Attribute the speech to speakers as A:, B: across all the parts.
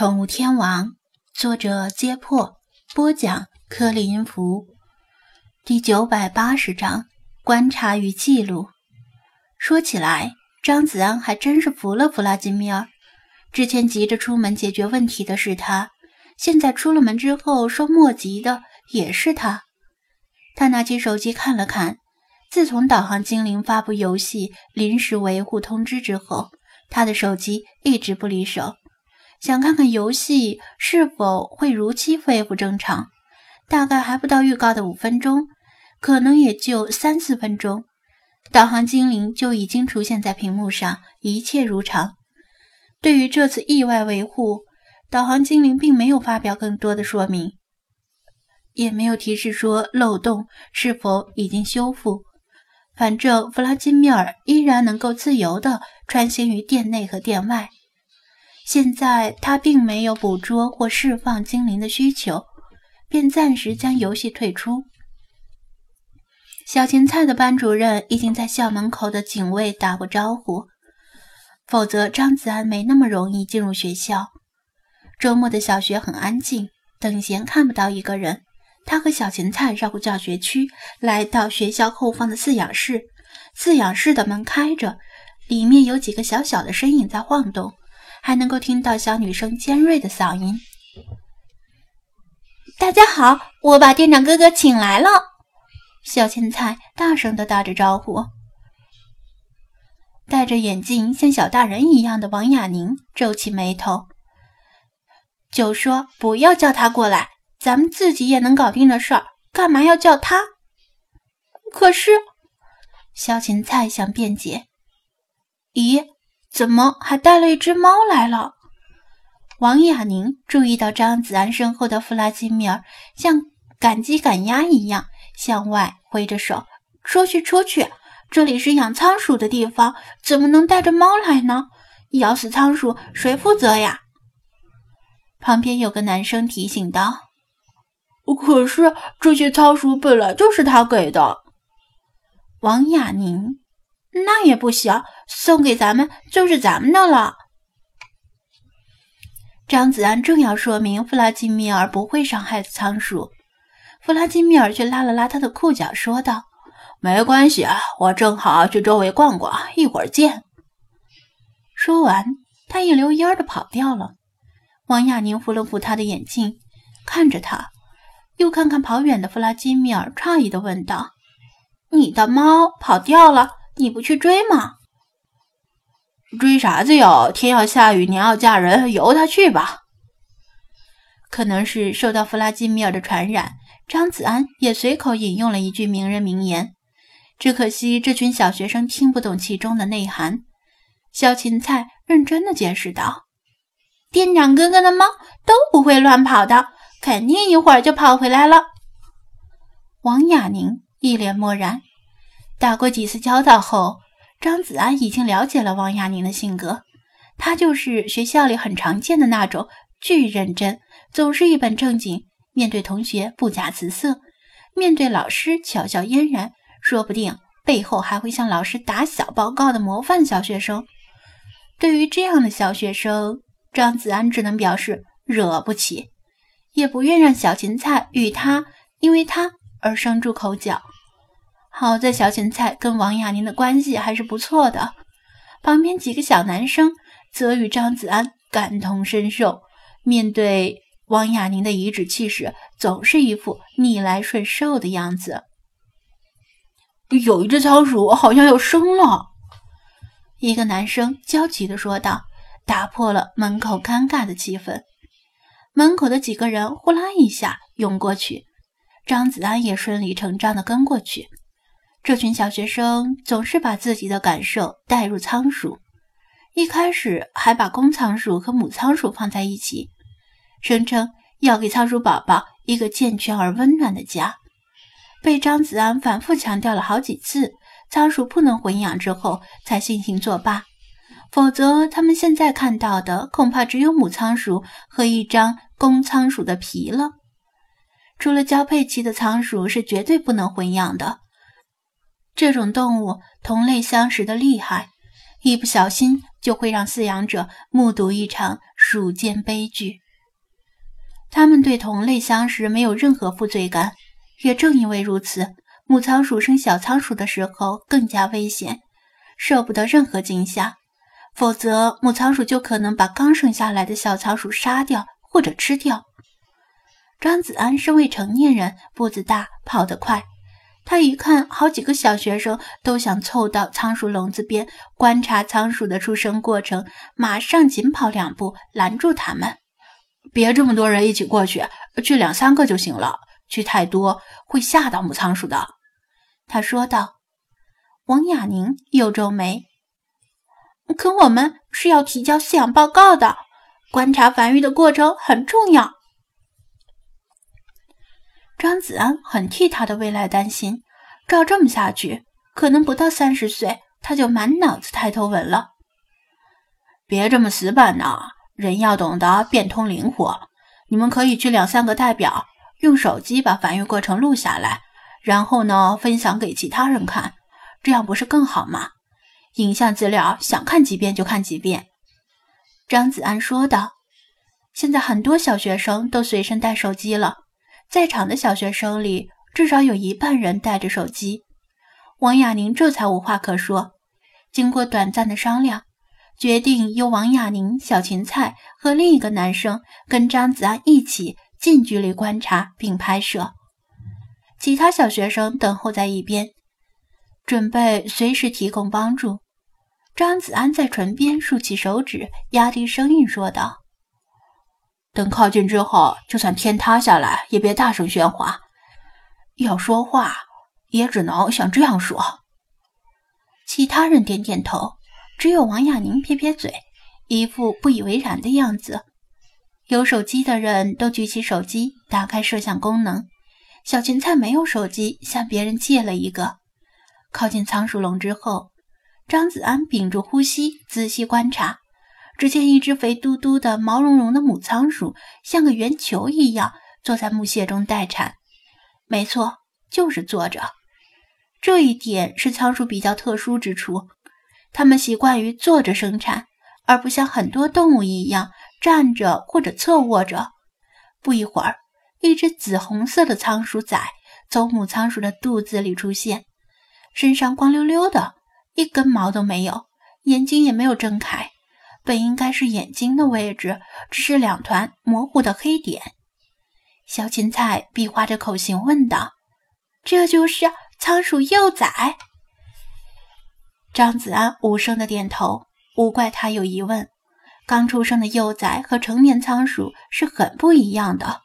A: 宠物天王，作者：揭破，播讲：克里音符，第九百八十章：观察与记录。说起来，张子安还真是服了弗拉基米尔。之前急着出门解决问题的是他，现在出了门之后说莫急的也是他。他拿起手机看了看，自从导航精灵发布游戏临时维护通知之后，他的手机一直不离手。想看看游戏是否会如期恢复正常，大概还不到预告的五分钟，可能也就三四分钟，导航精灵就已经出现在屏幕上，一切如常。对于这次意外维护，导航精灵并没有发表更多的说明，也没有提示说漏洞是否已经修复。反正弗拉基米尔依然能够自由地穿行于店内和店外。现在他并没有捕捉或释放精灵的需求，便暂时将游戏退出。小芹菜的班主任已经在校门口的警卫打过招呼，否则张子安没那么容易进入学校。周末的小学很安静，等闲看不到一个人。他和小芹菜绕过教学区，来到学校后方的饲养室。饲养室的门开着，里面有几个小小的身影在晃动。还能够听到小女生尖锐的嗓音。大家好，我把店长哥哥请来了。小芹菜大声的打着招呼。戴着眼镜像小大人一样的王雅宁皱起眉头，就说：“不要叫他过来，咱们自己也能搞定的事儿，干嘛要叫他？”可是，小芹菜想辩解。咦？怎么还带了一只猫来了？王雅宁注意到张子安身后的弗拉基米尔像赶鸡赶鸭一样向外挥着手：“出去，出去！这里是养仓鼠的地方，怎么能带着猫来呢？咬死仓鼠谁负责呀？”旁边有个男生提醒道：“
B: 可是这些仓鼠本来就是他给的。”
A: 王雅宁。那也不行，送给咱们就是咱们的了。张子安正要说明弗拉基米尔不会伤害仓鼠，弗拉基米尔却拉了拉他的裤脚，说道：“
B: 没关系，我正好去周围逛逛，一会儿见。”
A: 说完，他一溜烟的跑掉了。王亚宁扶了扶他的眼镜，看着他，又看看跑远的弗拉基米尔，诧异的问道：“你的猫跑掉了？”你不去追吗？
B: 追啥子哟？天要下雨，娘要嫁人，由他去吧。
A: 可能是受到弗拉基米尔的传染，张子安也随口引用了一句名人名言。只可惜这群小学生听不懂其中的内涵。小芹菜认真的解释道：“店长哥哥的猫都不会乱跑的，肯定一会儿就跑回来了。”王雅宁一脸漠然。打过几次交道后，张子安已经了解了王亚宁的性格。他就是学校里很常见的那种巨认真，总是一本正经，面对同学不假辞色，面对老师巧笑嫣然，说不定背后还会向老师打小报告的模范小学生。对于这样的小学生，张子安只能表示惹不起，也不愿让小芹菜与他因为他而生出口角。好在小芹菜跟王亚宁的关系还是不错的，旁边几个小男生则与张子安感同身受，面对王亚宁的颐指气使，总是一副逆来顺受的样子。
B: 有一只仓鼠好像要生了，
A: 一个男生焦急地说道，打破了门口尴尬的气氛。门口的几个人呼啦一下涌过去，张子安也顺理成章地跟过去。这群小学生总是把自己的感受带入仓鼠，一开始还把公仓鼠和母仓鼠放在一起，声称要给仓鼠宝宝一个健全而温暖的家。被张子安反复强调了好几次，仓鼠不能混养之后，才悻悻作罢。否则，他们现在看到的恐怕只有母仓鼠和一张公仓鼠的皮了。除了交配期的仓鼠是绝对不能混养的。这种动物同类相食的厉害，一不小心就会让饲养者目睹一场鼠间悲剧。他们对同类相食没有任何负罪感，也正因为如此，母仓鼠生小仓鼠的时候更加危险，受不得任何惊吓，否则母仓鼠就可能把刚生下来的小仓鼠杀掉或者吃掉。张子安是未成年人，步子大，跑得快。他一看好几个小学生都想凑到仓鼠笼子边观察仓鼠的出生过程，马上紧跑两步拦住他们。
B: 别这么多人一起过去，去两三个就行了。去太多会吓到母仓鼠的。”
A: 他说道。王雅宁又皱眉：“可我们是要提交饲养报告的，观察繁育的过程很重要。”张子安很替他的未来担心，照这么下去，可能不到三十岁他就满脑子抬头纹了。
B: 别这么死板呐！人要懂得变通灵活，你们可以去两三个代表，用手机把繁育过程录下来，然后呢分享给其他人看，这样不是更好吗？影像资料想看几遍就看几遍。”
A: 张子安说道。现在很多小学生都随身带手机了，在场的小学生里至少有一半人带着手机。王亚宁这才无话可说，经过短暂的商量。决定由王亚宁、小芹菜和另一个男生跟张子安一起近距离观察并拍摄，其他小学生等候在一边，准备随时提供帮助。张子安在唇边竖起手指，压低声音说道：“
B: 等靠近之后，就算天塌下来也别大声喧哗，要说话也只能像这样说。”
A: 其他人点点头。只有王亚宁撇撇嘴，一副不以为然的样子。有手机的人都举起手机，打开摄像功能。小芹菜没有手机，向别人借了一个。靠近仓鼠笼之后，张子安屏住呼吸，仔细观察。只见一只肥嘟嘟的、毛茸茸的母仓鼠，像个圆球一样坐在木屑中待产。没错，就是坐着。这一点是仓鼠比较特殊之处。它们习惯于坐着生产，而不像很多动物一样站着或者侧卧着。不一会儿，一只紫红色的仓鼠崽从母仓鼠的肚子里出现，身上光溜溜的，一根毛都没有，眼睛也没有睁开，本应该是眼睛的位置，只是两团模糊的黑点。小芹菜比划着口型问道：“这就是仓鼠幼崽？”张子安无声的点头，无怪他有疑问。刚出生的幼崽和成年仓鼠是很不一样的。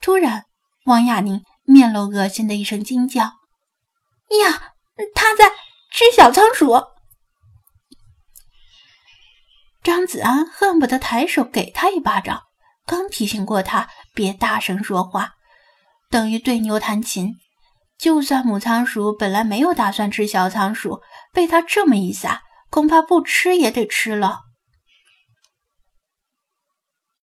A: 突然，王亚宁面露恶心的一声惊叫：“呀，他在吃小仓鼠！”张子安恨不得抬手给他一巴掌。刚提醒过他别大声说话，等于对牛弹琴。就算母仓鼠本来没有打算吃小仓鼠，被他这么一撒，恐怕不吃也得吃了。